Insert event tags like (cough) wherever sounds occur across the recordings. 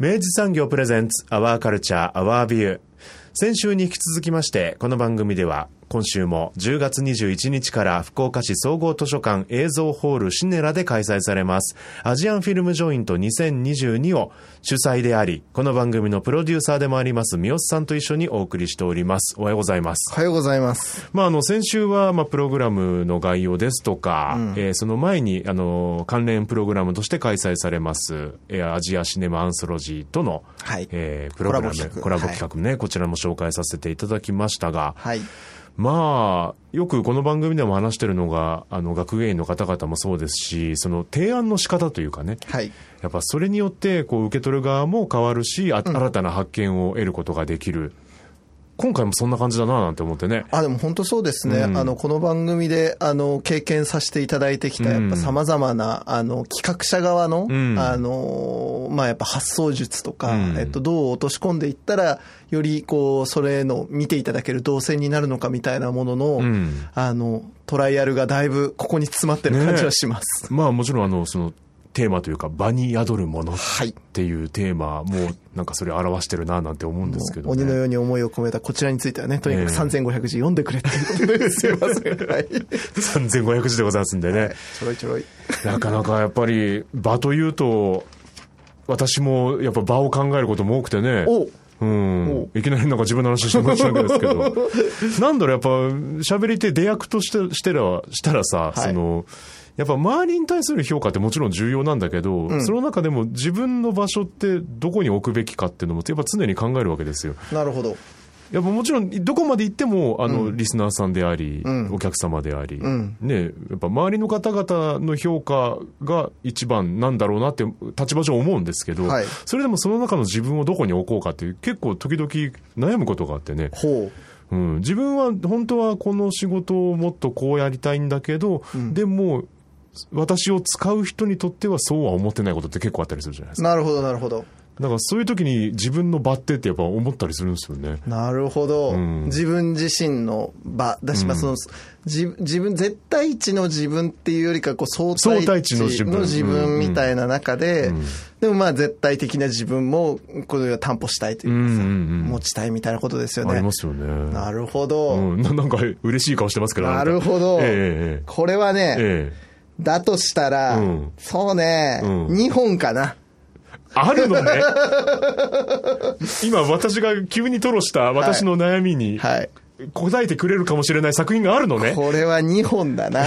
明治産業プレゼンツアワーカルチャーアワービュー先週に引き続きましてこの番組では今週も10月21日から福岡市総合図書館映像ホールシネラで開催されます。アジアンフィルムジョイント2022を主催でありこの番組のプロデューサーでもあります三好さんと一緒にお送りしております。おはようございます。おはようございます。まあ、あの先週は、まあ、プログラムの概要ですとか、えーその前にあの関連プログラムとして開催されます、えーアジアシネマアンソロジーとの、はい。えープログラムコラボ企画。コラボ企画ね、こちらも紹介させていただきましたが、はい。まあ、よくこの番組でも話してるのが、あの、学芸員の方々もそうですし、その提案の仕方というかね、はい。やっぱそれによって、こう、受け取る側も変わるし、あ新たな発見を得ることができる。今回もそんな感じだななんて思ってね。あ、でも本当そうですね。うんあの、この番組で、あの、経験させていただいてきた、やっぱ様々な、あの、企画者側の、んあの、まあ、やっぱ発想術とか、うんえっと、どう落とし込んでいったら、より、こう、それの見ていただける動線になるのかみたいなものの、んあの、トライアルがだいぶここに詰まってる感じはします。まあもちろんあの、その、テーマというか、場に宿るものっはい。ていうテーマも、なんかそれ表してるななんて思うんですけど、ね。鬼のように思いを込めたこちらについてはね、とにかくええ3500字読んでくれっていうことですいません。はい。3500字でございますんでね。ちょろいちょろい。なかなかやっぱり、場というと、私もやっぱ場を考えることも多くてね。おうん。いきなりなんか自分の話して申し訳ないですけど。(laughs) なんだろう、やっぱ、喋り手、出役として、してら、したらさ、はいその、やっぱ周りに対する評価ってもちろん重要なんだけど、その中でも自分の場所ってどこに置くべきかっていうのもやっぱ常に考えるわけですよ。なるほど。やっぱもちろん、どこまで行っても、あの、リスナーさんであり、ん。お客様であり、ん。ね、やっぱ周りの方々の評価が一番なんだろうなって立場上思うんですけど、はい。それでもその中の自分をどこに置こうかっていう、結構時々悩むことがあってね、ほう。うん、自分は本当はこの仕事をもっとこうやりたいんだけど、でも、私を使う人にとってはそうは思ってないことって結構あったりするじゃないですか。なるほど、なるほど。だからそういう時に自分の場ってってやっぱ思ったりするんですよね。なるほど。ん自分自身の場だし、まあその、自自分、絶対値の自分っていうよりか、こう、相対相対値の自分みたいな中で、でもまあ絶対的な自分も、これを担保したいというかさ、うんうんうん持ちたいみたいなことですよね。ありますよね。なるほど。うん、ななんか嬉しい顔してますけど。なるほど。ええこれはね、えだとしたら、うんそうね、うん2本かな。あるのね。今私が急に吐露した私の悩みにはい。答えてくれるかもしれない作品があるのね。これは2本だな。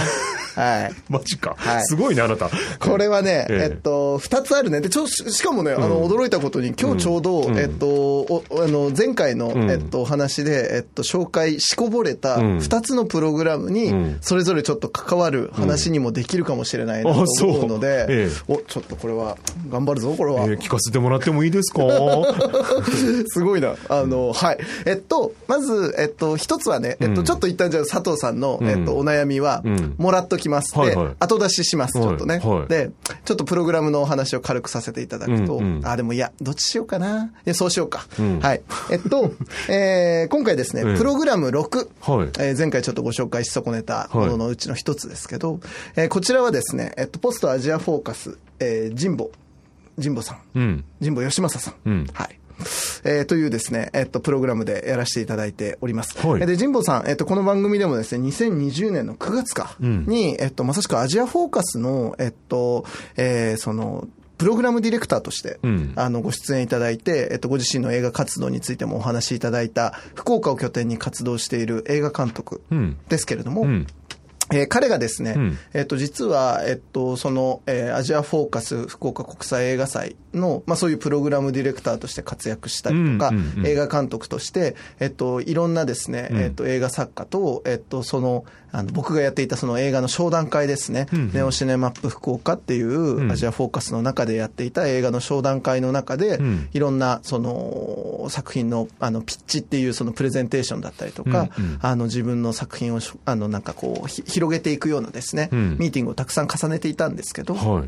はい。(laughs) マジか、はい。すごいね、あなた。これはね、ええ。えっと、二つあるね。で、ちょ、ししかもね、あの、驚いたことに、今日ちょうど、えっと、お、あの、前回の、ん。えっと、お話で、えっと、紹介しこぼれたん。二つのプログラムにん、それぞれちょっと関わる話にもできるかもしれないなと思うので、ええ。お、ちょっとこれは、頑張るぞ、これは。えー聞かせてもらってもいいですか？(laughs) すごいな。あの、はい。えっと、まず、えっと、一つはね、えっと、ちょっと一旦じゃあ佐藤さんの、えっと、お悩みはん、もらっときます。で後出しします、ちはいょっとねはい。で、ちょっとプログラムのお話を軽くさせていただくとあ、でもいや、どっちしようかな。いや、そうしようかん。はい。えっと、(laughs) えー今回ですね、ええプログラム6。はいえー前回ちょっとご紹介し損ねたもののうちの一つですけど、えーこちらはですね、えっと、ポストアジアフォーカス、えー、神保、神保さん。うん。神保義正さんはい。えーというですね、えっと、プログラムでやらせていただいております。はい。えーで、神保さん、えっと、この番組でもですね、2020年の9月かに、えっと、まさしくアジアフォーカスの、えっと、えーその、プログラムディレクターとして、うん。あの、ご出演いただいて、えっと、ご自身の映画活動についてもお話しいただいた、福岡を拠点に活動している映画監督うん。ですけれども、うんえー彼がですね、うん。えっと、実は、えっと、その、えーアジアフォーカス福岡国際映画祭の、まあ、そういうプログラムディレクターとして活躍したりとか、映画監督として、えっと、いろんなですね、うん。えっと、映画作家と、えっと、その、あの、僕がやっていたその映画の商談会ですね、うんうん。ネオシネマップ福岡っていう、ん。アジアフォーカスの中でやっていた映画の商談会の中で、うん。いろんな、その、作品の、あの、ピッチっていうそのプレゼンテーションだったりとか、うんうん。あの、自分の作品をあの、なんかこう、ひ広げていくようなですね、うんミーティングをたくさん重ねていたんですけど、はい。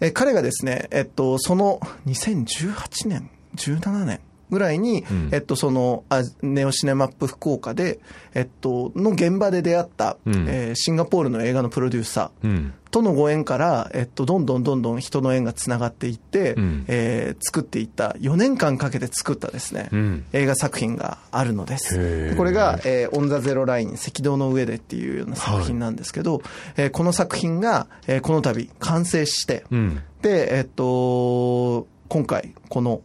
え彼がですね、えっと、その2018年、17年ぐらいに、うんえっと、その、あネオシネマップ福岡で、えっと、の現場で出会った、うんえーシンガポールの映画のプロデューサー、うん。とのご縁から、えっと、どんどんどんどん人の縁がつながっていって、うんえー作っていった、4年間かけて作ったですね、うん映画作品があるのです。これが、えーオン・ザ・ゼロ・ライン、赤道の上でっていうような作品なんですけど、えーこの作品が、えーこの度完成して、うん。で、えっと、今回、この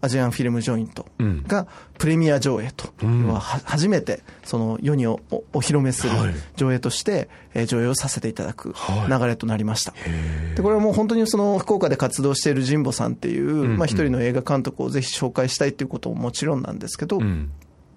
アジアンフィルムジョイントうん。がプレミア上映と、うん。要はは初めてその世におおお披露目するはい。上映として、えー上映をさせていただくはい。流れとなりました。へでこれはもう本当にその福岡で活動している神保さんっていう、ん。まあ一人の映画監督をぜひ紹介したいっていうことももちろんなんですけど、ーうん。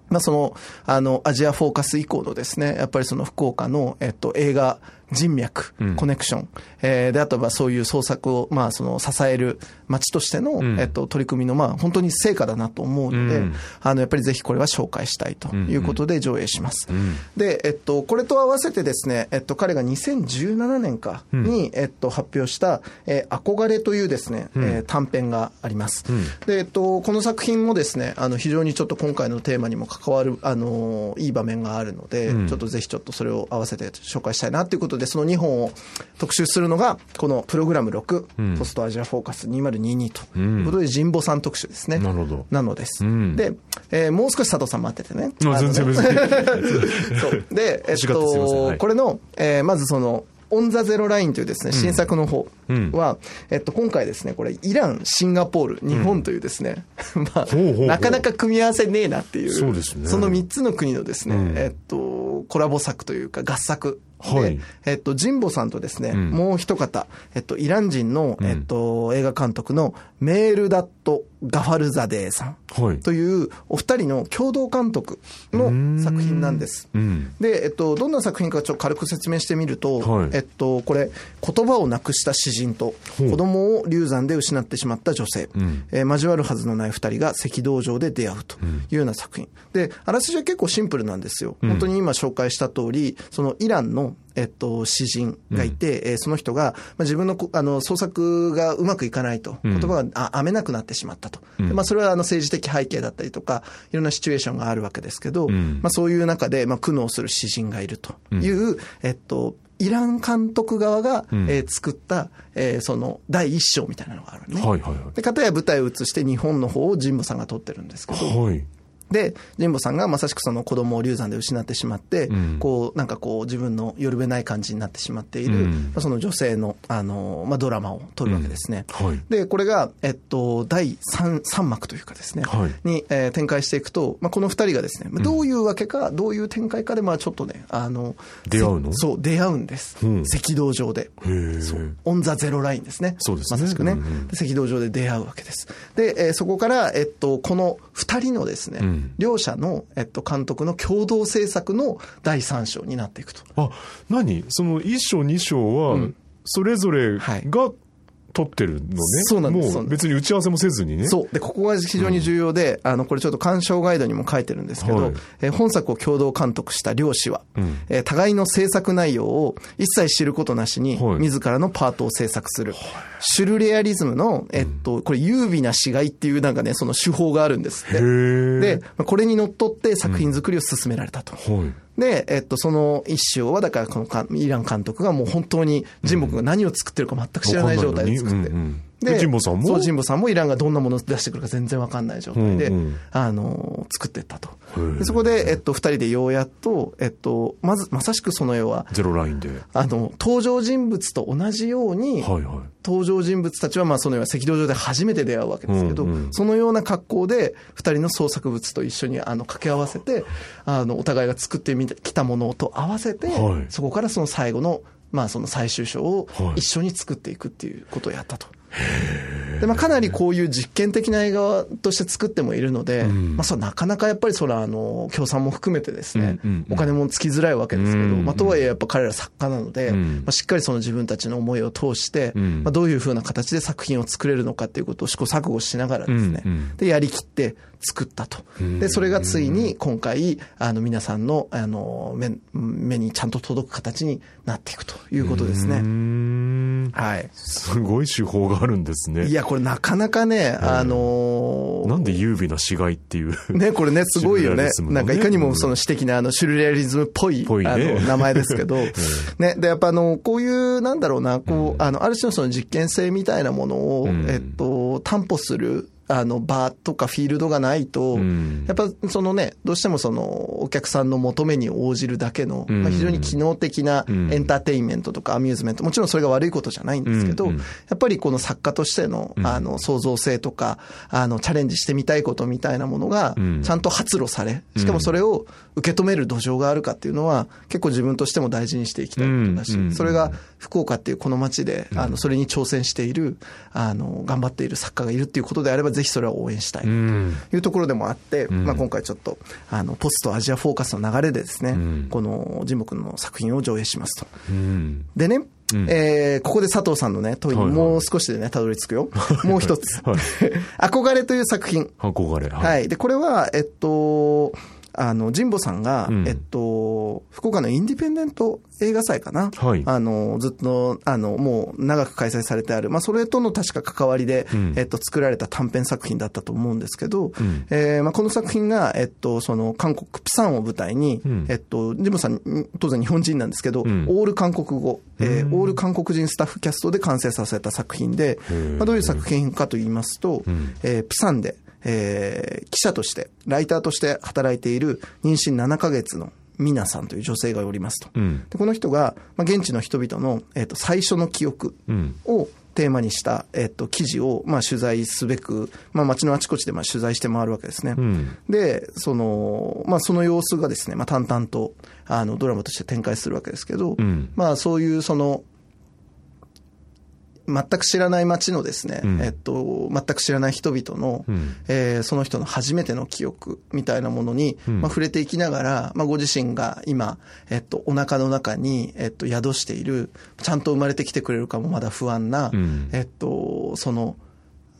まあ、その、あの、アジアフォーカス以降のですね、やっぱりその福岡の、えっと、映画人脈うん、コネクション、えーで、あとはそういう創作を、まあ、その、支える街としての、ん。えっと、取り組みの、まあ、本当に成果だなと思うので、うん。あの、やっぱりぜひこれは紹介したいということで上映します。ん。で、えっと、これと合わせてですね、えっと、彼が2017年かに、えっと、発表した、えー憧れというですね、えー短編があります。ん。で、えっと、この作品もですね、あの、非常にちょっと今回のテーマにも関わる、あの、いい場面があるので、うん。ちょっとぜひちょっとそれを合わせて紹介したいなということで、その2本を特集するのが、このプログラム6、うんポストアジアフォーカス2022ということで、神保さん特集ですね。なるほどなのです。うんで、えーもう少し佐藤さん待っててね。あ全然別に。(laughs) そう。で、えっ欲しがってすいませんはいと、これの、えーまずその、オン・ザ・ゼロ・ラインというですね、新作の方は、えっと、今回ですね、これ、イラン、シンガポール、日本というですね、(laughs) まあなかなか組み合わせねえなっていう、そうですねその3つの国のですね、うんえっと、コラボ作というか、合作。で、はい。えっと、神保さんとですね、ん。もう一方、えっと、イラン人の、ん。えっと、映画監督のメールダット・ガファルザデーさん。はい。というお二人の共同監督の作品なんです。うん。で、えっと、どんな作品かちょっと軽く説明してみると、はいえっと、これ、言葉をなくした詩人と、子供を流産で失ってしまった女性、んえー交わるはずのない二人が赤道上で出会うというような作品。で、あらすじは結構シンプルなんですよ。本当に今紹介した通り、そのイランの、えっと、詩人がいて、えーその人が、まあ、自分のこあの創作がうまくいかないと、言葉があ編めなくなってしまったと。でまあ、それはあの政治的背景だったりとか、いろんなシチュエーションがあるわけですけど、んまあ、そういう中で、まあ、苦悩する詩人がいるという、えっと、イラン監督側が、えー作った、えーその第一章みたいなのがあるね。はいはいはい。で、かたや舞台を移して日本の方を神保さんが撮ってるんですけど、はい。で、神保さんがまさしくその子供を流産で失ってしまって、んこう、なんかこう自分のよるべない感じになってしまっている、うんまあその女性の、あの、まあ、ドラマを撮るわけですね。はい。で、これが、えっと、第3、三幕というかですね、はいに、えー展開していくと、まあ、この二人がですね、まあどういうわけか、どういう展開かで、まあ、ちょっとね、あの、出会うの？せそう、出会うんです。うん赤道上で。そう。オン・ザ・ゼロ・ラインですね。そうですねまさしくね、うんうんで赤道上で出会うわけです。で、えーそこから、えっと、この二人のですね、うん両者の、えっと、監督の共同制作の第三章になっていくと。あ、何？その一章二章は、それぞれはい。が撮ってるのね。そうなんですもう別に打ち合わせもせずにね。そう。で、ここが非常に重要で、あの、これちょっと鑑賞ガイドにも書いてるんですけど、はいえー本作を共同監督した両氏は、うんえー互いの制作内容を一切知ることなしに、はい自らのパートを制作する。シュルレアリズムの、えっと、これ、優美な死骸っていうなんかね、その手法があるんですって。で、まあこれにのっとって作品作りを進められたと。はい。で、えっと、その一章は、だから、このかイラン監督がもう本当に、ジンボ君が何を作ってるか全く知らない状態で作って。うんうんで神保さんも？そう、神保さんもイランがどんなものを出してくるか全然わかんない状態で、うんうん。あの、作っていったと。そこで、えっと、二人でようやっと、えっと、まず、まさしくその絵は、ゼロラインで。あの、登場人物と同じように、はいはい。登場人物たちは、まあ、その要は赤道上で初めて出会うわけですけど、うんうん。そのような格好で、二人の創作物と一緒に、あの、掛け合わせて、あの、お互いが作ってみてきたものと合わせて、はい。そこからその最後の、まあ、その最終章をはい。一緒に作っていくっていうことをやったと。で、まあ、かなりこういう実験的な映画として作ってもいるので、ん。まあ、それなかなかやっぱりそれは、あの、協賛も含めてですね、うんうんうん。お金もつきづらいわけですけど、うんまあ、とはいえやっぱ彼ら作家なので、うん。まあ、しっかりその自分たちの思いを通して、うん。まあ、どういうふうな形で作品を作れるのかっていうことを試行錯誤しながらですね、うんうん。で、やりきって作ったと。で、それがついに今回、あの、皆さんの、あの、目、目にちゃんと届く形になっていくということですね。んはい。すごい手法があるんですね。いや、これなかなかね、あのーなんで優美な死骸っていう。ね、これね、すごいよね。ねなんかいかにもその詩的なあのシュルレアリズムっぽい、ねあの (laughs) 名前ですけど、ね、で、やっぱあの、こういう、なんだろうな、こう、あの、ある種のその実験性みたいなものを、うんえっと、担保する、あの、場とかフィールドがないと、うん。やっぱそのね、どうしてもその、お客さんの求めに応じるだけの、うん。まあ、非常に機能的なうん。エンターテインメントとかアミューズメント、もちろんそれが悪いことじゃないんですけど、やっぱりこの作家としての、あの、創造性とか、あの、チャレンジしてみたいことみたいなものがうん、ちゃんと発露され、しかもそれを受け止める土壌があるかっていうのは、結構自分としても大事にしていきたいことだしそれが福岡っていうこの街で、あの、それに挑戦している、あの、頑張っている作家がいるっていうことであれば、ぜひそれは応援したい。うん。というところでもあって、んまあ、今回ちょっと、あの、ポストアジアフォーカスの流れでですね、んこの神保君の作品を上映しますと。うん。でね、うんえーここで佐藤さんのね、問いにはいはいもう少しでね、たどり着くよ。もう一つ。(laughs) はい (laughs) 憧れという作品。憧れ。はい。で、これは、えっと、あの、神保さんが、うんえっと、福岡のインディペンデント映画祭かな？はい。あの、ずっと、あの、もう長く開催されてある、まあ、それとの確か関わりで、うん。えっと、作られた短編作品だったと思うんですけど、ん。えーまあ、この作品が、えっと、その、韓国、プサンを舞台に、うん。えっと、神保さん、当然日本人なんですけど、ん。オール韓国語、えーオール韓国人スタッフキャストで完成させた作品で、ー。まあ、どういう作品かと言いますと、ん。えープサンで、えー記者として、ライターとして働いている妊娠7ヶ月のミナさんという女性がおりますと。うん。でこの人が、まあ、現地の人々の、えー、と最初の記憶うん。をテーマにした、えー、と記事を、まあ、取材すべく、まあ、街のあちこちでまあ取材して回るわけですね。うん。で、その、まあ、その様子がですね、まあ、淡々と、あの、ドラマとして展開するわけですけど、うんまあ、そういう、その、全く知らない街のですね、うんえっと、全く知らない人々の、うんえーその人の初めての記憶みたいなものに、んまあ、触れていきながら、まあ、ご自身が今、えっと、お腹の中に、えっと、宿している、ちゃんと生まれてきてくれるかもまだ不安な、うんえっと、その、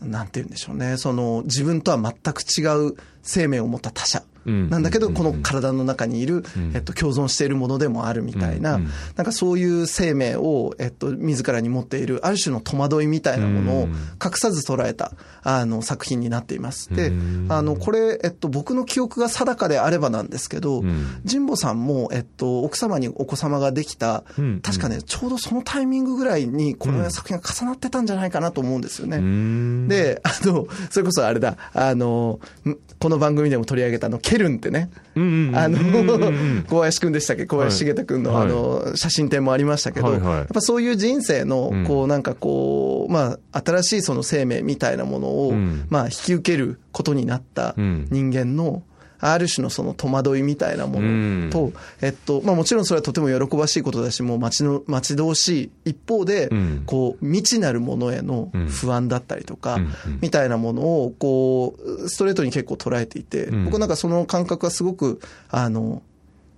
なんて言うんでしょうね。その、自分とは全く違う生命を持った他者。うん。なんだけど、うん。この体の中にいる、えっと、共存しているものでもあるみたいな、うん。なんかそういう生命を、えっと、自らに持っている、ある種の戸惑いみたいなものをうん。隠さず捉えた、あの、作品になっています。でうん、あの、これ、えっと、僕の記憶が定かであればなんですけどうん、神保さんも、えっと、奥様にお子様ができたうん、確かね、ちょうどそのタイミングぐらいに、この作品が重なってたんじゃないかなと思うんですよね。うん。で、あの、それこそあれだ、あの、んこの番組でも取り上げたあの、ケルンってね、あの小林くんでしたっけ？小林茂太くんの、はい。あの、写真展もありましたけど、やっぱそういう人生のうん、こう、なんかこう、まあ、新しいその生命みたいなものを、うん。まあ、引き受けることになったうん。人間の、ある種のその戸惑いみたいなもうん。のと、えっと、まあもちろんそれはとても喜ばしいことだし、もう待ちの、待ち遠しい一方で、うん。こう、未知なるものへのうん。不安だったりとか、みたいなものを、こう、ストレートに結構捉えていて、うん。僕なんかその感覚はすごく、あの、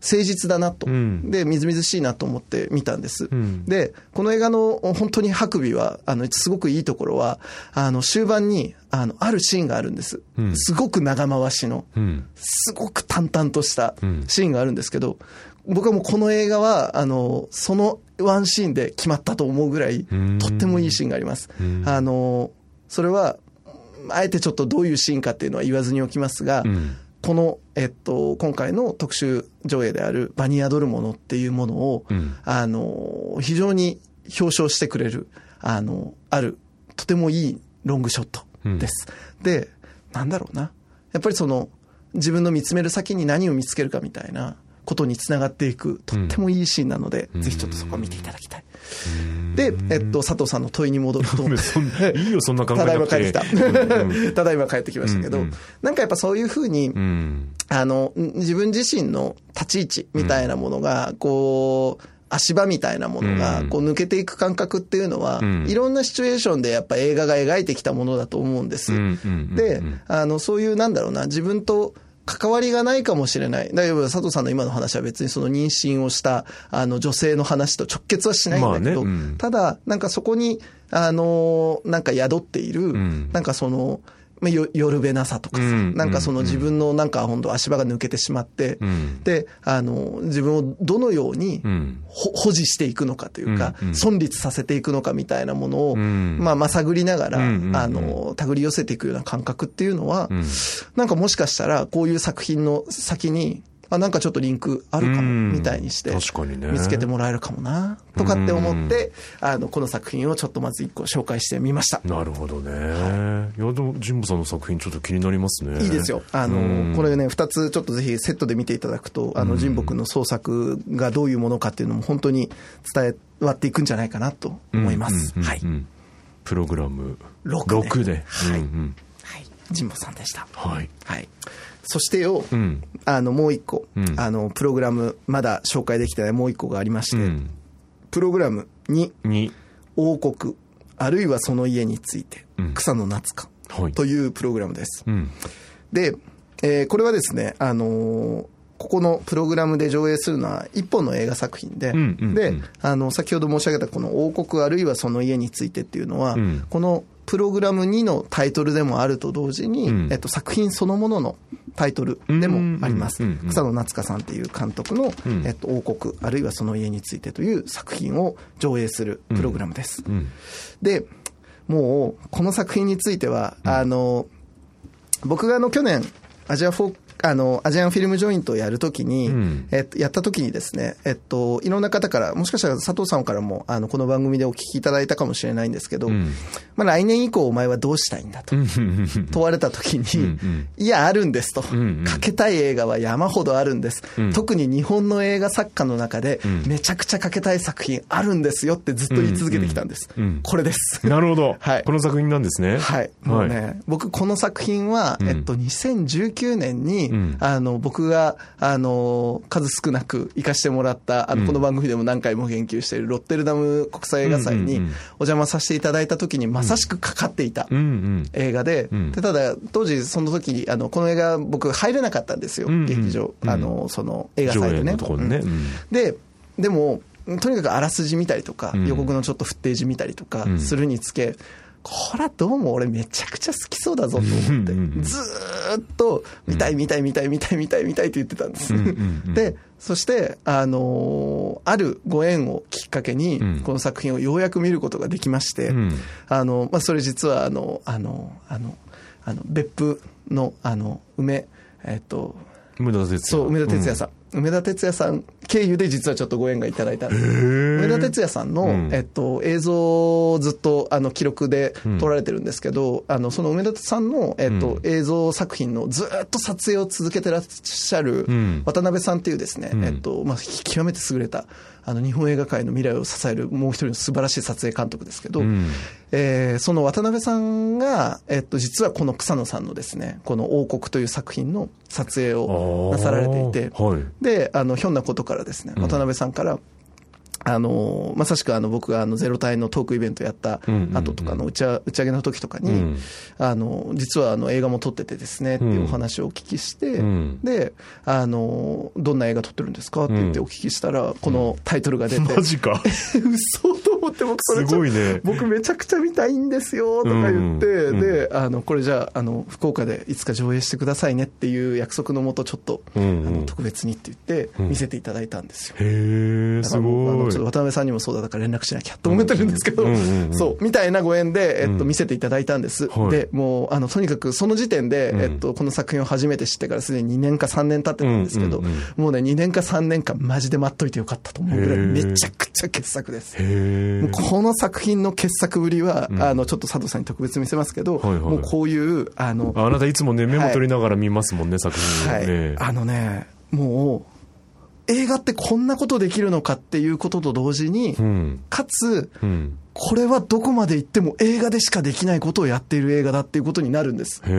誠実だなと、うんで、みずみずしいなと思って見たんです。うんで、この映画の本当に白尾は、あの、すごくいいところは、あの、終盤に、あの、あるシーンがあるんです。うんすごく長回しの、うん。すごく淡々としたうんシーンがあるんですけど、僕はもうこの映画は、あの、そのワンシーンで決まったと思うぐらいうん、とってもいいシーンがありますうん。あの、それは、あえてちょっとどういうシーンかっていうのは言わずにおきますが、うんこの、えっと、今回の特集上映である場に宿るものっていうものを、うんあの、非常に表彰してくれる、あの、あるとてもいいロングショットです。で、なんだろうな。やっぱりその、自分の見つめる先に何を見つけるかみたいなことにつながっていく、とってもいいシーンなので、ぜひちょっとそこを見ていただきたい。で、えっと、佐藤さんの問いに戻ると。(laughs) いいよ、そんな考えただいま帰ってきた。(laughs) ただいま帰ってきましたけど、うんうんなんかやっぱそういうふうに、うん。あの、ん自分自身の立ち位置みたいなものが、こう、足場みたいなものがうんこう抜けていく感覚っていうのは、うんいろんなシチュエーションでやっぱ映画が描いてきたものだと思うんです。うんうんうんで、あの、そういうなんだろうな、自分と関わりがないかもしれない。だから佐藤さんの今の話は別にその妊娠をしたあの女性の話と直結はしないんだけど、まあねうんただ、なんかそこに、あの、なんか宿っている、んなんかその、まあよ夜べなさとかさ、うんなんかその自分のなんか本当足場が抜けてしまって、ん。で、あの、自分をどのように保持していくのかというか、存立させていくのかみたいなものを、ん。まあ、まあ、探りながら、あの、手繰り寄せていくような感覚っていうのは、ん。なんかもしかしたら、こういう作品の先に、あ、なんかちょっとリンクあるかも、うんみたいにして、確かにね見つけてもらえるかもな、とかって思って、あの、この作品をちょっとまず一個紹介してみました。なるほどね。いや、でも、神保さんの作品ちょっと気になりますね。いいですよ。あの、これね、二つちょっとぜひセットで見ていただくと、あの、神保君の創作がどういうものかっていうのも本当に伝わっていくんじゃないかなと思います。はい。プログラム六で6で。はい。神保さんでした。はい。はい。そしてよ、うん。あの、もう一個、うんあの、プログラム、まだ紹介できてないもう一個がありまして、うん。プログラム2、に、王国、あるいはその家について、うん草野夏香はい。というプログラムです。うん。で、えーこれはですね、あのーここのプログラムで上映するのは一本の映画作品で、で、あの、先ほど申し上げたこの王国あるいはその家についてっていうのは、うんこのプログラム2のタイトルでもあると同時に、うん。えっと、作品そのもののタイトルでもあります。うん。うん。うん。うん草野夏香さんっていう監督の、うん。えっと、王国あるいはその家についてという作品を上映するプログラムです。うん。で、もう、この作品については、あの、僕があの、去年、アジアフォーあの、アジアンフィルムジョイントをやるときに、うん。えっと、やったときにですね、えっと、いろんな方から、もしかしたら佐藤さんからも、あの、この番組でお聞きいただいたかもしれないんですけど、ん。まあ、来年以降お前はどうしたいんだと、問われたときに、んいや、あるんですと、んうん。かけたい映画は山ほどあるんです。ん。特に日本の映画作家の中で、めちゃくちゃかけたい作品あるんですよってずっと言い続けてきたんです。うん。うん。これです。なるほど。はい。この作品なんですね。はい。もうね、僕この作品は、ん。えっと、2019年に、ん。あの、僕が、あの、数少なく行かしてもらった、あの、この番組でも何回も言及しているロッテルダム国際映画祭にお邪魔させていただいた時にまさしくかかっていた。映画で、ん。でただ、当時その時に、あの、この映画僕入れなかったんですよ、劇場。あの、その映画祭でね。ね。で、でも、とにかくあらすじ見たりとか、ん。予告のちょっとフッテージ見たりとかん。するにつけ、こらどうも俺めちゃくちゃ好きそうだぞと思ってうんうんうん、ずーっと見たい見たい見たい見たい見たい見たいって言ってたんです。んうんで、そして、あのーあるご縁をきっかけにうん、この作品をようやく見ることができまして、うんあの、まあ、それ実は、あの、あの、あの、あの、別府の、あの、梅、えっと、梅田哲也。そう、梅田哲也さん。梅田哲也さん経由で実はちょっとご縁がいただいたんです。梅田哲也さんの、うん。えっと、映像をずっと、あの、記録で撮られてるんですけど、あの、その梅田さんの、えっと、映像作品のずっと撮影を続けてらっしゃるん、渡辺さんっていうですね、ん。えっと、まあ、極めて優れた、あの、日本映画界の未来を支えるもう一人の素晴らしい撮影監督ですけど、ん。えーその渡辺さんが、えっと、実はこの草野さんのですね、この王国という作品の撮影をなさられていて、はい。で、あの、ひょんなことからですね、渡辺さんから、あの、まさしくあの、僕があの、ゼロ隊のトークイベントやったうんうんうん後とかの打ちあ打ち上げの時とかに、うん。あの、実はあの、映画も撮っててですね、っていうお話をお聞きして、うん。で、あの、どんな映画撮ってるんですかって言ってお聞きしたら、このタイトルが出て、マジか。(laughs) 嘘と思って僕それすごいね。僕めちゃくちゃ見たいんですよとか言って、うんうんであのこれじゃああの福岡でいつか上映してくださいねっていう約束のもとちょっと、うんうん。あの特別にって言って見せていただいたんですよ、へえ、すごい。のちょっと渡辺さんにもそうだだから連絡しなきゃと思ってるんですけど、うんうんうん。そう、みたいなご縁で、えっと、うん。見せていただいたんです。はい。で、もう、あの、とにかくその時点で、うん。えっと、この作品を初めて知ってからすでに2年か3年経ってたんですけど、うんうんうん。もうね、2年か3年間マジで待っといてよかったと思うぐらい、めちゃくちゃ傑作です。へーこの作品の傑作ぶりは、うんあの、ちょっと佐藤さんに特別見せますけど、はいはいもうこういう、あの、あなたいつもね、メモ取りながら見ますもんね、作品をはい、ね。あのね、もう、映画ってこんなことできるのかっていうことと同時に、うん。かつ、うん。これはどこまで行っても映画でしかできないことをやっている映画だっていうことになるんです。へえ。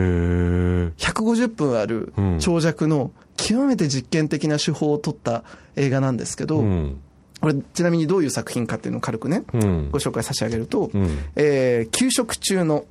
150分あるうん長尺の極めて実験的な手法を取った映画なんですけど、うん。これちなみにどういう作品かっていうのを軽くね、うんご。紹介差し上げると、うんえー給食中の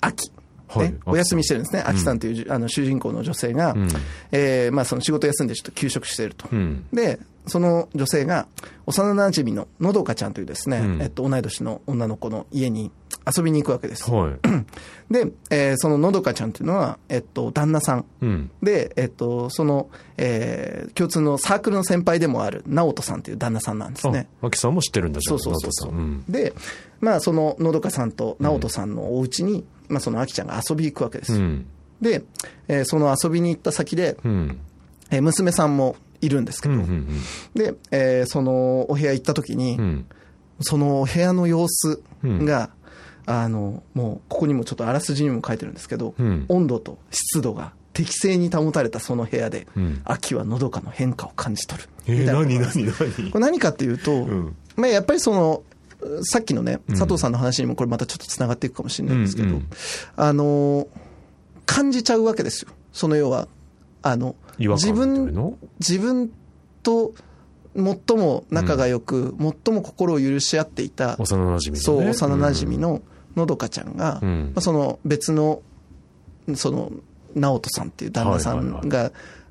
秋。はいね、お休みしてるんですね。秋さんというじ、あの主人公の女性が、うんえーまあその仕事休んでちょっと休職していると。うん。で、その女性が、幼馴染ののどかちゃんというですね、うんえっと、同い年の女の子の家に遊びに行くわけです。はい。(clears throat) で、えーそののどかちゃんというのは、えっと、旦那さん。うん。で、えっと、その、えー共通のサークルの先輩でもある、直人さんという旦那さんなんですね。あ、秋さんも知ってるんだじゃそんうそうそうそう、うん。で、まあ、そののどかさんと直人さんのお家に、まあ、そのあきちゃんが遊び行くわけです。うん。で、えーその遊びに行った先で、うん。えー娘さんもいるんですけど、うん。うん。で、えーそのお部屋行った時に、うん。そのお部屋の様子が、あの、もう、ここにもちょっとあらすじにも書いてるんですけど、うん温度と湿度が適正に保たれたその部屋で、うん秋はのどかの変化を感じ取る。えー、何何何？これ何かっていうと、んまあ、やっぱりその、さっきのね、佐藤さんの話にもこれまたちょっと繋がっていくかもしれないんですけど、うんうんあの、感じちゃうわけですよ。その要は、あの、自分な、自分と最も仲が良く、最も心を許し合っていた、幼馴染のね。そう、幼馴染ののどかちゃんが、うん。まあ、その別の、その、直人さんっていう旦那さんはいが、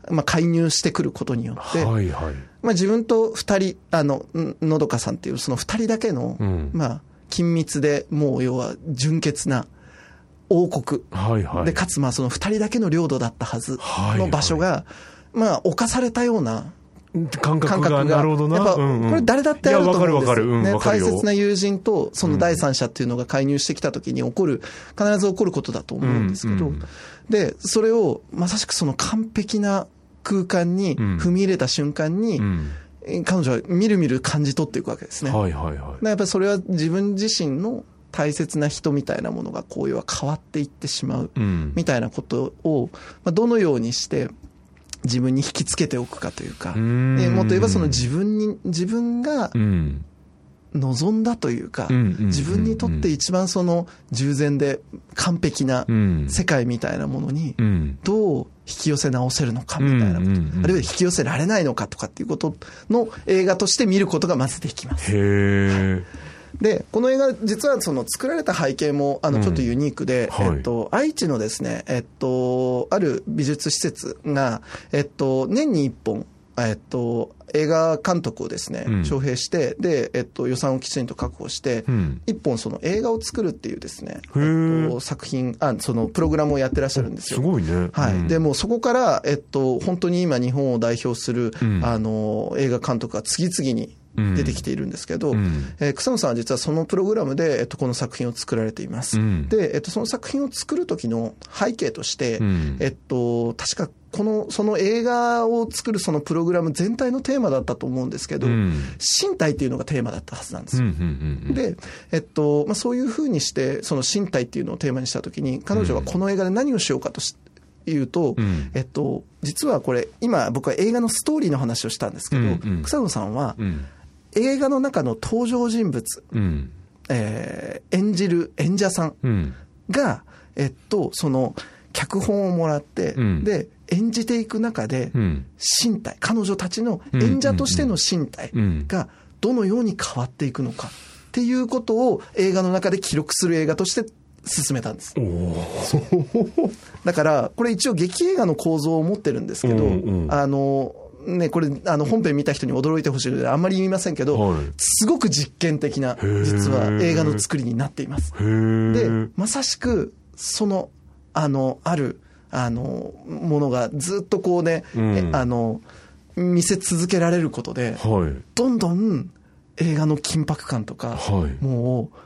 まあ、介入してくることによって、はいはい。まあ、自分と二人、あの、んのどかさんっていうその二人だけの、うん。まあ、緊密で、もう要は純潔な王国。はいはい。で、かつまあその二人だけの領土だったはずはいの場所が、まあ、侵されたような感覚が、なるほどな。やっぱ、うんうんこれ誰だってあると思うんですよ。大切な友人と、その第三者っていうのが介入してきたときに起こる、必ず起こることだと思うんですけど、うんうんで、それを、まさしくその完璧な空間にうん踏み入れた瞬間に、うん。え彼女はみるみる感じ取っていくわけですね。はいはいはい。でやっぱりそれは自分自身の大切な人みたいなものがこういうは変わっていってしまううん。みたいなことを、まあ、どのようにして自分に引きつけておくかというか、んえもっと言えばその自分に、自分がうん。望んだというか、自分にとって一番その従前で完璧なうん。世界みたいなものにうん。どう引き寄せ直せるのかみたいなこと、あるいは引き寄せられないのかとかっていうことの映画として見ることがまずできます。へえ。で、この映画、実はその作られた背景も、あの、うんちょっとユニークで、はいえっと、愛知のですね、えっと、ある美術施設が、えっと、年に一本、えっと、映画監督をですね、うん招聘して、で、えっと、予算をきちんと確保して、うん。一本その映画を作るっていうですね、えっと、作品、あ、そのプログラムをやってらっしゃるんですよ。すごいね。はい。うんで、もうそこから、えっと、本当に今日本を代表する、うんあの、映画監督が次々に出てきているんですけど、うんえー草野さんは実はそのプログラムで、えっと、この作品を作られています。うんで、えっと、その作品を作る時の背景として、うんえっと、確かこの、その映画を作るそのプログラム全体のテーマだったと思うんですけど、うん身体っていうのがテーマだったはずなんですよ。うんうんうん。で、えっと、まあ、そういうふうにして、その身体っていうのをテーマにしたときに、彼女はこの映画で何をしようかとしいうと、うんえっと、実はこれ、今僕は映画のストーリーの話をしたんですけど、うんうん草野さんは、うん。映画の中の登場人物、うん。えー演じる演者さんうん。が、えっと、その、脚本をもらって、うんで、演じていく中で、うん。身体、彼女たちの演者としての身体うんがどのように変わっていくのかっていうことを映画の中で記録する映画として進めたんです。だから、これ一応劇映画の構造を持ってるんですけど、うんうんあの、ね、これ、あの、本編見た人に驚いてほしいので、あんまり言いませんけど、はいすごく実験的な、ー実は映画の作りになっています。で、まさしく、その、あの、ある、あの、ものがずっとこうね、うんえあの、見せ続けられることで、はい。どんどん映画の緊迫感とか、はいもう、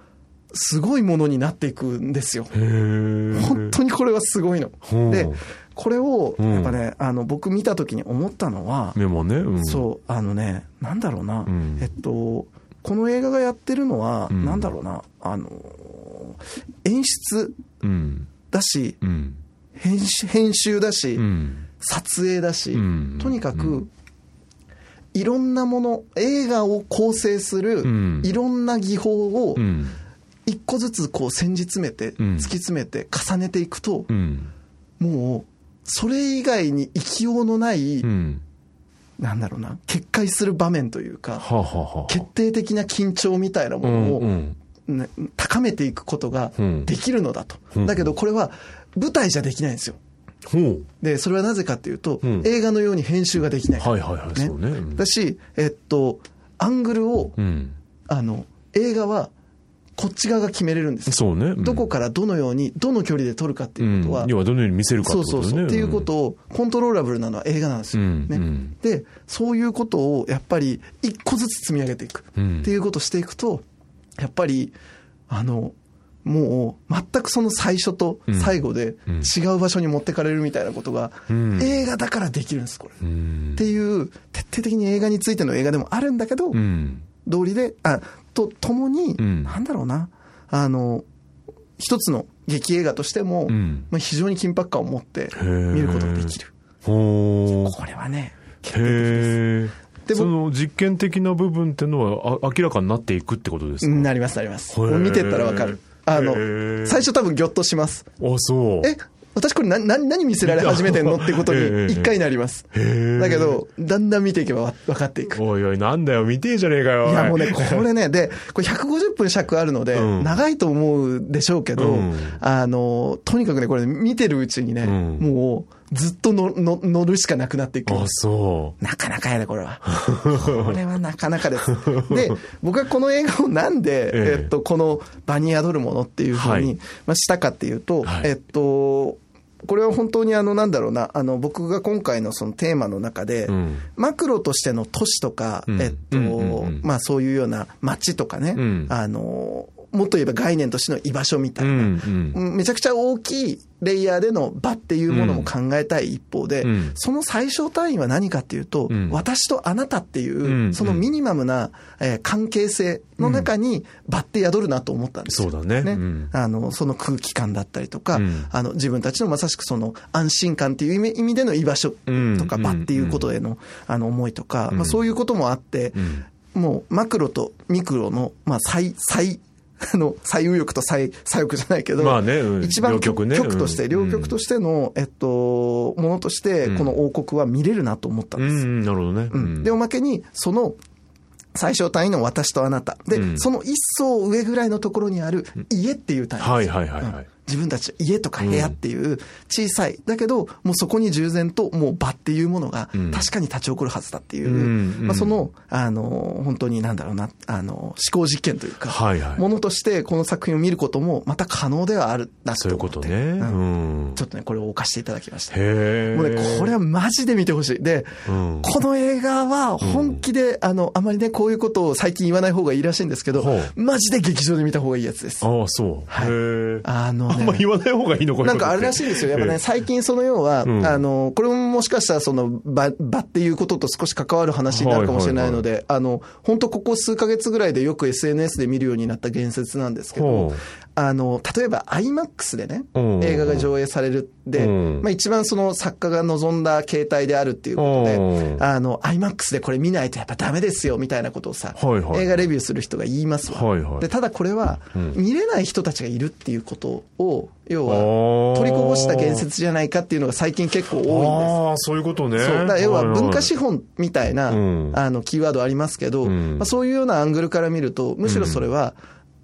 すごいものになっていくんですよ。本当にこれはすごいの。で、これを、うんやっぱね、あの、僕見た時に思ったのは、メモね。うん。そう、あのね、なんだろうな、うんえっと、この映画がやってるのは、んなんだろうな、あのー演出うん。だし、うん。編集編集だし、うん。撮影だし、うんとにかく、いろんなもの、映画を構成するうん、いろんな技法をう、ん。一個ずつこう戦術詰めて、うん突き詰めて、重ねていくと、うん。もう、それ以外に生きようのない、うん。なんだろうな、決壊する場面というか、はあ、はあはあ、決定的な緊張みたいなもうのを、んうん。ね高めていくことがうんできるのだと。うんだけどこれは舞台じゃできないんですよ。で、それはなぜかっていうと、うん映画のように編集ができない。はいはいはい、そうね。うんだし、えっと、アングルを、うん。あの、映画はこっち側が決めれるんですよ。そうね。うんどこからどのように、どの距離で撮るかっていうことは、うん、要はどのように見せるかってことね。そうそうそう。っていうことを、コントローラブルなのは映画なんですよ。うんねうんで、そういうことを、やっぱり、一個ずつ積み上げていく。うんっていうことをしていくと、やっぱり、あの、もう、全くその最初と最後でうん違う場所に持ってかれるみたいなことが、うん映画だからできるんです、これ。うっん。ていう、徹底的に映画についての映画でもあるんだけど、うん。道理で、あ、と、ともに、うんなんだろうな、あの、一つの劇映画としても、うんまあ、非常に緊迫感を持ってー見ることができる。ほう。これはね、決定的です。へえ。でもその実験的な部分っていうのはあ明らかになっていくってことですか、なります、なります。見てったらわかる。あの最初多分ギョッとします。あ、そう。え、私これ何、何何見せられ始めてんのってことええに一回になります。だけど、だんだん見ていけばわ分かっていく。おいおい、なんだよ、見てえじゃねえかよ。いやもうね、おこれね、で、これ150分尺あるので、うん長いと思うでしょうけど、うんあの、とにかくね、これ見てるうちにね、うんもうずっとのの乗るしかなくなっていく。あ、そなかなかやね、これは。(laughs) これはなかなかです。で、(laughs) 僕はこの映画をなんで、えええっと、この場に宿るものっていうふうに、はいまあ、したかっていうと、はいえっと、これは本当にあの、なんだろうな、あの、僕が今回のそのテーマの中で、うん。マクロとしての都市とか、うん。えっと、うんうんうんまあそういうような街とかね、うん。あの、もっと言えば概念としての居場所みたう。いうな、ん、うん。めちゃくちゃ大きいレイヤーでの場っていうものも考えたい一方で、うんその最小単位は何かっていうと、うん。私とあなたっていう、うんそのミニマムな、えー関係性の中に場って宿るなと思ったんですよ。そうだね。うん。あの、その空気感だったりとか、うん。あの、自分たちのまさしくその安心感っていう意味意味での居場所とかうん。場っていうことへの、あの、思いとか、うん。まあそういうこともあって、うん。もうマクロとミクロの、まあ最、最、(laughs) あの、最右翼と最左翼じゃないけど、まあねうん一番両極ね極として、うん両極としての、えっと、ものとしてうん、この王国は見れるなと思ったんです。うん、なるほどね。うんで、おまけに、その、最小単位の私とあなた。で、うんその一層上ぐらいのところにある家っていう単位です。はいはいはいはいうん自分たち家とか部屋っていう小さい。だけど、もうそこに従前ともう場っていうものがうん確かに立ち起こるはずだっていう、うんまあその、あの、本当になんだろうな、あの、思考実験というか、はいはいものとしてこの作品を見ることもまた可能ではあるなそういうと思って。ことね。うんうん。ちょっとね、これを置かせていただきました。もうね、これはマジで見てほしい。で、うんこの映画は本気で、あの、あまりね、こういうことを最近言わない方がいいらしいんですけどほ、マジで劇場で見た方がいいやつです。ああ、そう。はい。あのねあんま言わない方がいいのこれ。なんかあれらしいですよ。やっぱね、最近その要は、うん。あの、これももしかしたらその場、場っていうことと少し関わる話になるかもしれないので、あの、本当ここ数ヶ月ぐらいでよく SNS で見るようになった言説なんですけどあの、例えば IMAX でね、うん映画が上映されるで、うんまあ一番その作家が望んだ形態であるっていうことうんで、あの、IMAX でこれ見ないとやっぱダメですよみたいなことをさ、はいはい映画レビューする人が言いますわ。はいはいで、ただこれは、うん見れない人たちがいるっていうことを、要あは、ー取りこぼした言説じゃないかっていうのが最近結構多いんです。ああ、そういうことね。そう。だ要は文化資本。本みたいな、うんあの、キーワードありますけど、うんまあ、そういうようなアングルから見ると、むしろそれは、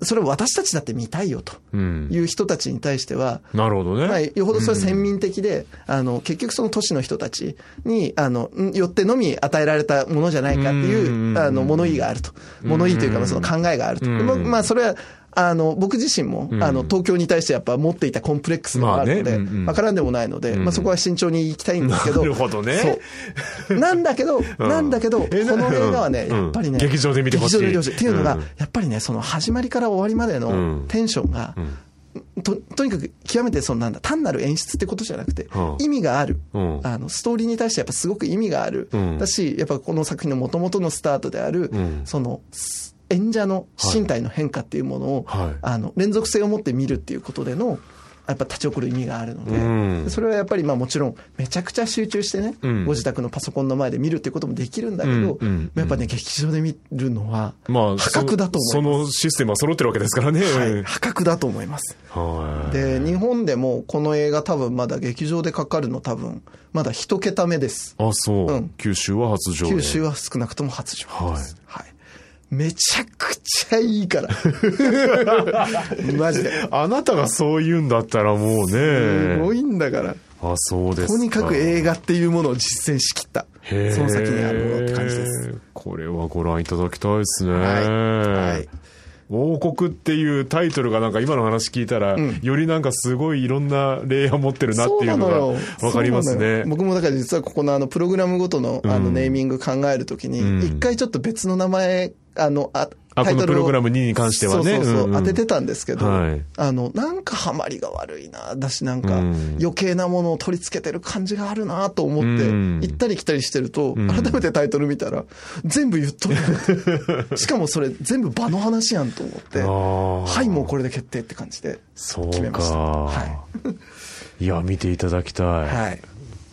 それを私たちだって見たいよとうん。いう人たちに対しては、なるほどね。まあ、よほどそれ先民的で、あの、結局その都市の人たちに、あの、んよってのみ与えられたものじゃないかっていう、うんあの、物言いがあると。物言いというか、まあその考えがあると。まあ、それは、あの、僕自身も、うん。あの、東京に対してやっぱ持っていたコンプレックスがあるので、まあねうんうん。わからんでもないので、うん。まあそこは慎重に行きたいんですけど。(laughs) なるほどね。そう。なんだけど、(laughs) うん。なんだけど、この映画はね、うん。やっぱりね、劇場で見てほしい。劇場で見てほしい。っていうのがうん、やっぱりね、その始まりから終わりまでうのん。テンションが、うん。ととにかく極めてそのなんだ単なる演出ってことじゃなくて、うん。意味がある、うん。あのストーリーに対してやっぱすごく意味がある、うん。だしやっぱこの作品のもともとのスタートである、うん。そのす演者の身体の変化っていうものを、はいあの、連続性を持って見るっていうことでの、やっぱ立ち起こる意味があるので、うんそれはやっぱりまあもちろんめちゃくちゃ集中してね、うんご自宅のパソコンの前で見るっていうこともできるんだけど、うんやっぱね、劇場で見るのは、まあ、破格だと思います。そそのシステムは揃ってるわけですからね。はい、破格だと思います。はい。で、日本でもこの映画多分まだ劇場でかかるの多分、まだ一桁目です。あ、そう、うん九州は初上映。九州は少なくとも初上映です。はい。めちゃくちゃいいから。(laughs) マジで。あなたがそう言うんだったらもうね。すごいんだから。あ、そうですか。とにかく映画っていうものを実践しきった。その先にあるものって感じです。。これはご覧いただきたいですね。はいはい王国っていうタイトルがなんか今の話聞いたら、んよりなんかすごいいろんなレイヤー持ってるなっていうのがよわかりますね。僕もだから実はここのあのプログラムごとのあのうんネーミング考えるときに、うん一回ちょっと別の名前、あの、ああタイトルをこのプログラム2に関してはねそうそうそう当ててたんですけど、はいあの、なんかハマりが悪いな、だしなんかうん余計なものを取り付けてる感じがあるなと思って、うん行ったり来たりしてると、ん改めてタイトル見たら、全部言っとる。(laughs) しかもそれ全部場の話やんと思って、はい、もうこれで決定って感じでそう決めました。か。、はいや、見ていただきたい。はい。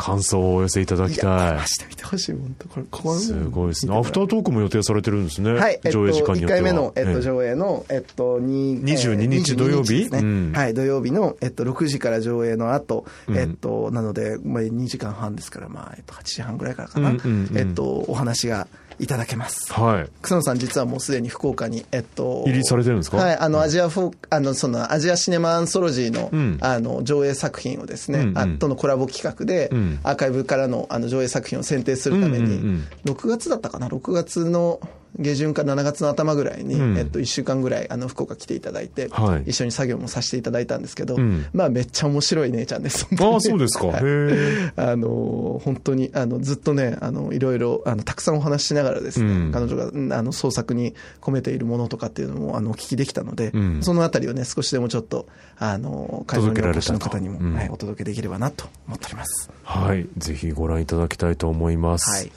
感想をお寄せいただきたい。マ。ジで見てほしい、本当これ、こすごいですね。アフタートークも予定されてるんですね。はい、えっと、上映時間によっては。1回目の、えっと、え上映の、えっと、に22日えー土曜日22ですね。うん。はい、土曜日の、えっと、6時から上映の後、うん。えっと、なので、まあ、2時間半ですから、まあ、えっと、8時半ぐらいからかな、えっと、お話がいただけます。はい。草野さん実はもうすでに福岡に、えっと、入りされてるんですか？はい、あの、アジアフォー、あの、その、アジアシネマアンソロジーの、うん。あの、上映作品をですね、うんうん。あとのコラボ企画で、うん。アーカイブからの、あの、上映作品を選定するために、うんうんうん6月だったかな、6月の下旬か7月の頭ぐらいに、うんえっと、1週間ぐらい、あの、福岡来ていただいて、はい一緒に作業もさせていただいたんですけど、うんまあ、めっちゃ面白い姉ちゃんです。ああ、そうですか。(laughs) あの、本当に、あの、ずっとね、あの、いろいろ、あの、たくさんお話ししながらですね、うん彼女が、うんあの、創作に込めているものとかっていうのも、あの、お聞きできたので、うんそのあたりをね、少しでもちょっと、あの、会場にお越しの方にも、はい、お届けできればなと思っております。はい。ぜひご覧いただきたいと思います。はい。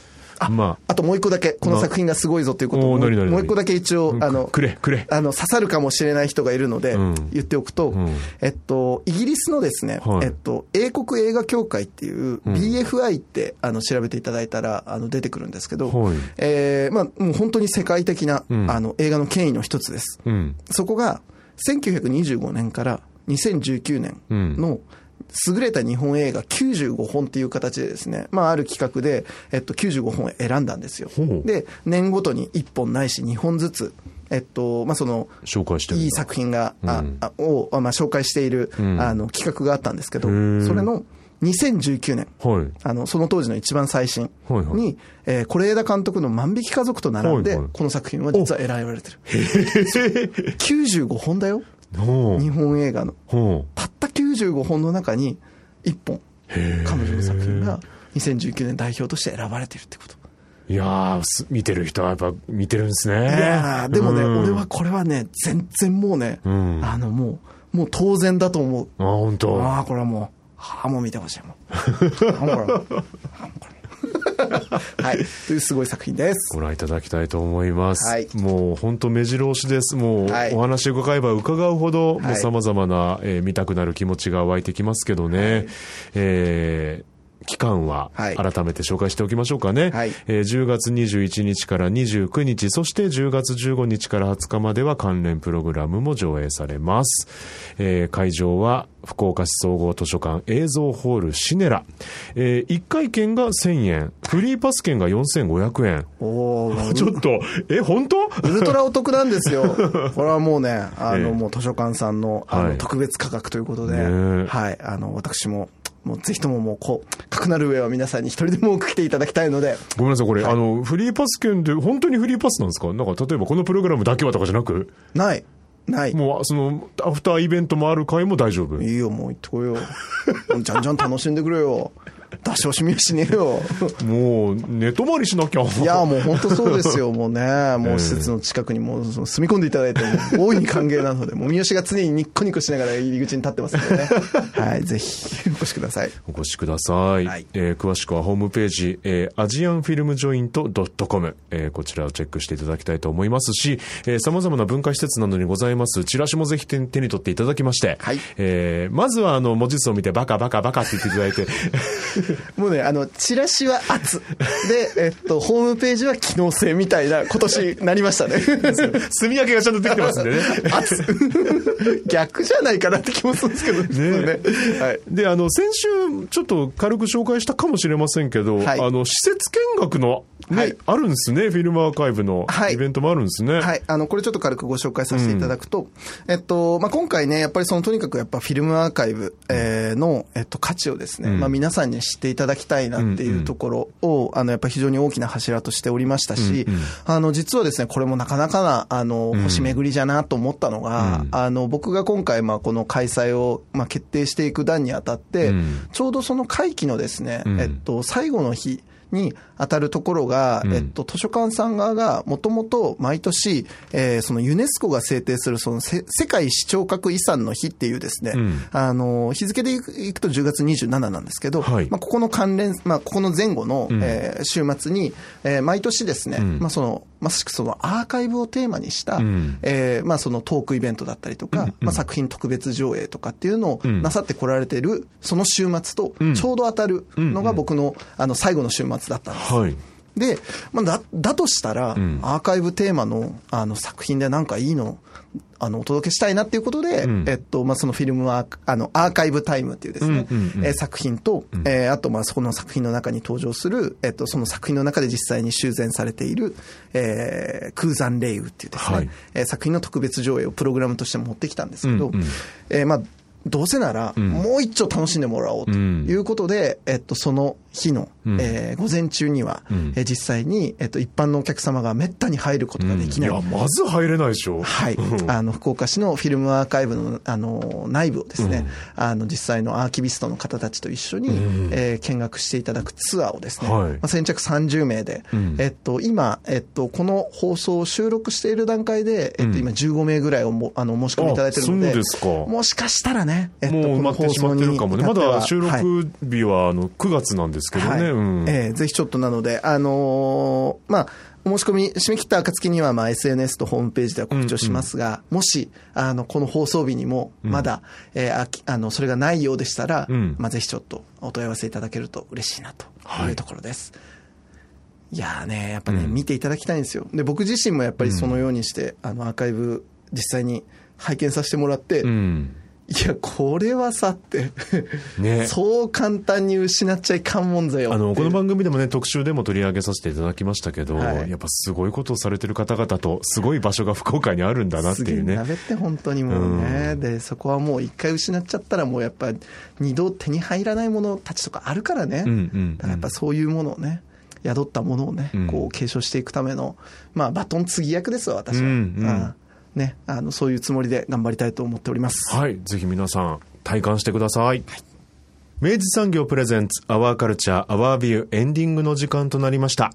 あ、まあ。ともう一個だけ、この作品がすごいぞということを、もう一個だけ一応、うんあの、くれくれ。あの、刺さるかもしれない人がいるので、うん。言っておくと、うん。えっと、イギリスのですね、はい。えっと、英国映画協会っていう、BFI って、あの、調べていただいたら、あの、出てくるんですけど、はい。えーまあ、もう本当に世界的な、うん。あの、映画の権威の一つです。うん。そこが、1925年から2019年の優れた日本映画95本っていう形でですね、まあ、ある企画で、えっと、95本を選んだんですよ。で、年ごとに1本ないし2本ずつ、えっと、まあ、その、紹介していい作品が、あうん。あを、まあ、紹介している、ん。あの、企画があったんですけど、それの2019年、はい。あの、その当時の一番最新に、はいはい。えー是枝監督の万引き家族と並んで、はいはい。この作品は実は選ばれてる。95本だよ。日本映画の。ほたった95本の中に1本、彼女の作品が2019年代表として選ばれてるってこと。う。いや見てる人はやっぱ見てるんですね。いやーでもね、うん俺はこれはね、全然もうね、うんあのもう、もう当然だと思う。あ、本当。ああ、これはもう、はあ、もう見てほしいもん。(laughs) あもうこれはい。というすごい作品です。ご覧いただきたいと思います。はいもう本当目白押しです。もうはいお話伺えば伺うほど、はいもう様々な、えー見たくなる気持ちが湧いてきますけどね。えー期間ははい改めて紹介しておきましょうかね。はいえー10月21日から29日、そして10月15日から20日までは関連プログラムも上映されます。えー会場は福岡市総合図書館映像ホールシネラ。え1回券が1000円、フリーパス券が4500円。おー、(laughs) ちょっと、え、本当？ウルトラお得なんですよ。(laughs) これはもうね、あの、ええもう図書館さんの、あの、はい特別価格ということで、ねえはい、あの、私も、もうぜひとももう、こう、かくなる上は皆さんに一人でも多く来ていただきたいので、ごめんなさい、これ、あの、フリーパス券で、本当にフリーパスなんですか？なんか、例えばこのプログラムだけはとかじゃなく、ない。ない。もう、その、アフターイベントもある回も大丈夫？いいよ、もう行ってこいよ。じゃんじゃん楽しんでくれよ。出し惜しみはしねえよ。もう、寝泊まりしなきゃ。いや、もう本当そうですよ。(laughs) もうね、もう施設の近くにもう住み込んでいただいて、大いに歓迎なので、もう三好が常にニッコニコしながら入り口に立ってますのでね。(laughs) はい、ぜひ、お越しください。お越しください。はいえー詳しくはホームページ、えー、アジアンフィルムジョイント .com、えーこちらをチェックしていただきたいと思いますし、えー、様々な文化施設などにございます、チラシもぜひ手に手に取っていただきまして、はいえーまずはあの、文字数を見てバカバカバカって言っていただいて、(laughs) もうね、あの、チラシは圧。で、えっと、ホームページは機能性みたいな、今年なりましたね。積み上げがちゃんとできてますんでね。圧。(laughs) 逆じゃないかなって気もするんですけどね。はい。で、あの、先週、ちょっと軽く紹介したかもしれませんけど、はいあの、施設見学の、ね、はいあるんですね、フィルムアーカイブのはいイベントもあるんですね。はい。あの、これちょっと軽くご紹介させていただくと、えっと、まあ、今回ね、やっぱりその、とにかくやっぱフィルムアーカイブ、えーの、えっと、価値をですね、うんまあ、皆さんに知っていただきたいなっていうところを、あの、やっぱり非常に大きな柱としておりましたし、あの、実はですね、これもなかなかな、あの、星巡りじゃなと思ったのが、うん。あの、僕が今回、まあ、この開催を、まあ、決定していく段にあたって、うん。ちょうどその会期のですね、うん。えっと、最後の日、に当たるところが、うん。えっと、図書館さん側がもともと毎年、えーそのユネスコが制定するそのせ世界視聴覚遺産の日っていうですね、うん。あの、日付でいくと10月27なんですけど、はい。まあ、ここの関連、まあ、ここの前後の、うん。えー週末に、えー毎年ですね、うん。まあ、その、まさしくそのアーカイブをテーマにした、うん。えーまあ、そのトークイベントだったりとか、うん。うんまあ、作品特別上映とかっていうのをうんなさってこられている、その週末とうん。ちょうど当たるのが僕の、あの、最後の週末だったんです。はい。で、まあ、だ、だとしたら、ん。アーカイブテーマの、あの、作品でなんかいいの、あの、お届けしたいなっていうことで、うん。えっと、まあ、そのフィルムアーク、あの、アーカイブタイムっていうですね、うんうんうん。えー作品と、えーあと、まあ、そこの作品の中に登場する、えっと、その作品の中で実際に修繕されている、えー空山霊雨っていうですね、はい。えー作品の特別上映をプログラムとして持ってきたんですけど、うんうん。えーまあ、どうせなら、ん。もう一丁楽しんでもらおうということで、えっと、その日の、うん。えー午前中には、うん。えー実際に、えっと、一般のお客様がめったに入ることができない。いや、まず入れないでしょ。はい。あの、福岡市のフィルムアーカイブの、あの、内部をですね、あの、実際のアーキビストの方たちと一緒に、えー見学していただくツアーをですね、はい。まあ、先着30名で、うん。えっと、今、えっと、この放送を収録している段階で、えっと、今15名ぐらいをも、あの、申し込みいただいてるので、あそうですか。もしかしたらね、えっと、もう埋まってしまってるかもね。まだ収はい録日はあの9月なんですけどね。はいうんえーぜひちょっとなので、あのーまあ、お申し込み、締め切った暁には、まあ、SNS とホームページでは告知をしますが、もし、あの、この放送日にも、まだ、えーあきあの、それがないようでしたら、うんまあ、ぜひちょっとお問い合わせいただけると嬉しいな、というところです。い、やーね、やっぱね、うん見ていただきたいんですよ。で、僕自身もやっぱりそのようにして、あの、アーカイブ、実際に拝見させてもらって、うん。いや、これはさって、ね。そう簡単に失っちゃいかんもんぜよあの、この番組でもね、特集でも取り上げさせていただきましたけど、はい。やっぱすごいことをされてる方々と、すごい場所が福岡にあるんだなっていうね。鍋って本当にもうね、でそこはもう一回失っちゃったらもうやっぱ二度手に入らないものたちとかあるからね、うんうんうん。だからやっぱそういうものをね宿ったものをね、うん。こう継承していくためのまあバトン継ぎ役ですわ私は、うんうん。あね、あのそういうつもりで頑張りたいと思っております、はい。ぜひ皆さん、体感してください。明治産業プレゼンツ、アワーカルチャー、アワービュー、エンディングの時間となりました。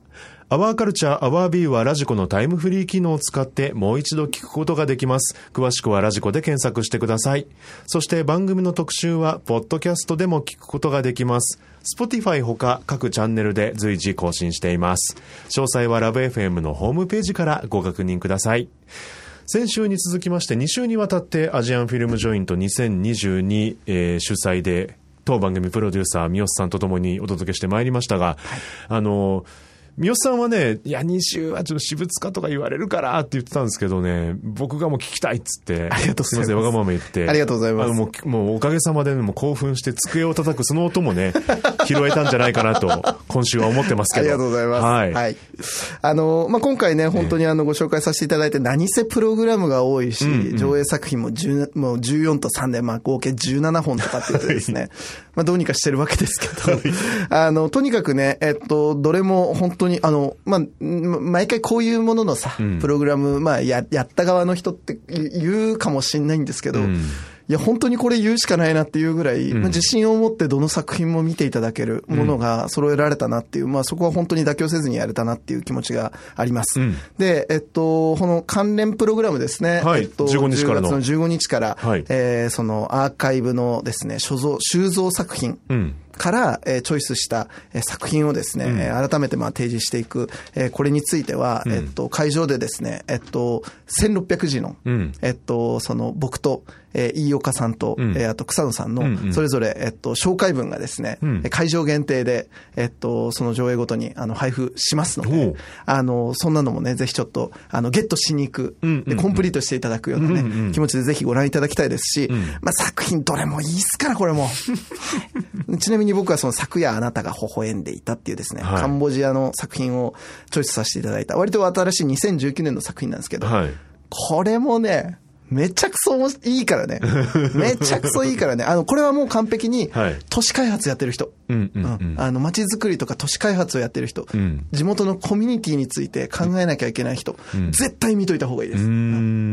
アワーカルチャー、アワービューはラジコのタイムフリー機能を使ってもう一度聞くことができます。詳しくはラジコで検索してください。そして番組の特集は、ポッドキャストでも聞くことができます。Spotify ほか各チャンネルで随時更新しています。詳細はラブ f m のホームページからご確認ください。先週に続きまして2週にわたってアジアンフィルムジョイント2022、えー主催で当番組プロデューサー三好さんとともにお届けしてまいりましたが、あの三好さんはね、いや、2週はちょっと私物化とか言われるからって言ってたんですけどね、僕がもう聞きたいっつって、ありがとうございます。すいません、わがまま言って。ありがとうございます。もう、もうおかげさまでね、もう興奮して机を叩くその音もね、(laughs) 拾えたんじゃないかなと、今週は思ってますけど。ありがとうございます。はい。あの、まあ、今回ね、本当にあの、ご紹介させていただいて、何せプログラムが多いし、うんうん上映作品も10もう14と3で、まあ、合計17本とかって言ってですね、まあ、どうにかしてるわけですけど、あの、とにかくね、えっと、どれも本当に、あの、まあ、ん毎回こういうもののさ、ん。プログラム、まあ、や、やった側の人って言うかもしれないんですけど、うんいや、本当にこれ言うしかないなっていうぐらい、まあ自信を持ってどの作品も見ていただけるものが揃えられたなっていう、まあそこは本当に妥協せずにやれたなっていう気持ちがあります。うん。で、えっと、この関連プログラムですね。はい。えっと、15日からの。10月の15日から、はい。えーそのアーカイブのですね、所蔵、収蔵作品。うん。から、えーチョイスした、えー作品をですね、えー改めてまあ提示していく、えーこれについては、えっと、会場でですね、えっと、1600字の、うん。えっと、その、僕と、えー飯岡さんと、ん。えーあと草野さんのそれぞれ、えっと、紹介文がですね、うん。えー会場限定で、えっと、その上映ごとに、あの、配布しますので、あの、そんなのもね、ぜひちょっと、あの、ゲットしに行く、でコンプリートしていただくようなね、うんうん気持ちでぜひご覧いただきたいですし、ん。まあ、作品どれもいいっすから、これも。(laughs) ちなみに僕はその昨夜あなたが微笑んでいたっていうですね、はい。カンボジアの作品をチョイスさせていただいた、割と新しい2019年の作品なんですけど、はい。これもね、めちゃくそいいからね。(laughs) めちゃくそいいからね。あの、これはもう完璧にはい、都市開発やってる人。うんうんううん。んあの、街づくりとか都市開発をやってる人、ん。地元のコミュニティについて考えなきゃいけない人、ん。絶対見といた方がいいです。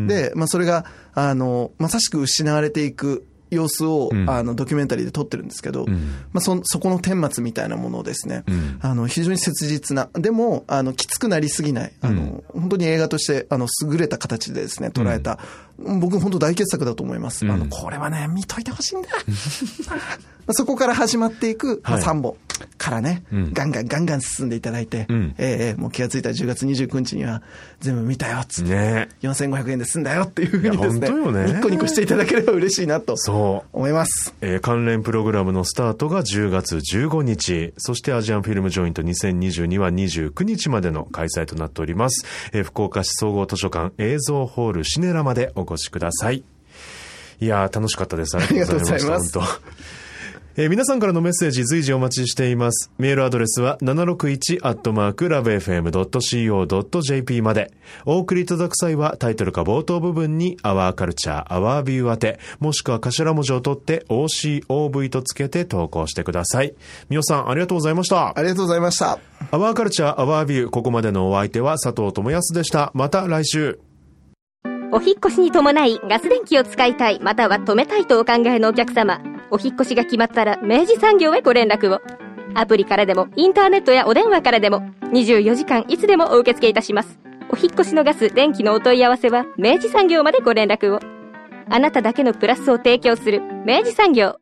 で、まあ、それが、あの、まさしく失われていく様子を、ん。あの、ドキュメンタリーで撮ってるんですけど、まあ、そ、そこの顛末みたいなものをですね、ん。あの、非常に切実な、でも、あの、きつくなりすぎない、あの、本当に映画として、あの、優れた形でですね、捉えた、僕本当大傑作だと思います。あの、これはね、見といてほしいんだ。(laughs) まあそこから始まっていく、まあ、はい。3本からね、んガンガンガンガン進んでいただいて、んええええもう気がついたら10月29日には全部見たよ、つって。ね4500円で済んだよっていうふうにですね、ねニッコニコしていただければ嬉しいなとそう。思います。えー関連プログラムのスタートが10月15日、そしてアジアンフィルムジョイント2022は29日までの開催となっております。えー福岡市総合図書館映像ホールシネラまでお越しください。いやー、楽しかったです。ありがとうございましえー皆さんからのメッセージ随時お待ちしています。メールアドレスは 761-lovefm.co.jp まで。お送りいただく際はタイトルか冒頭部分に Our Culture, Our View 宛て、もしくは頭文字を取って OCOV とつけて投稿してください。みおさん、ありがとうございました。ありがとうございました。Our Culture, Our View ここまでのお相手は佐藤智康でした。また来週。お引越しに伴いガス電気を使いたいまたは止めたいとお考えのお客様。お引越しが決まったら明治産業へご連絡を。アプリからでもインターネットやお電話からでも24時間いつでもお受け付けいたします。お引越しのガス電気のお問い合わせは明治産業までご連絡を。あなただけのプラスを提供する明治産業。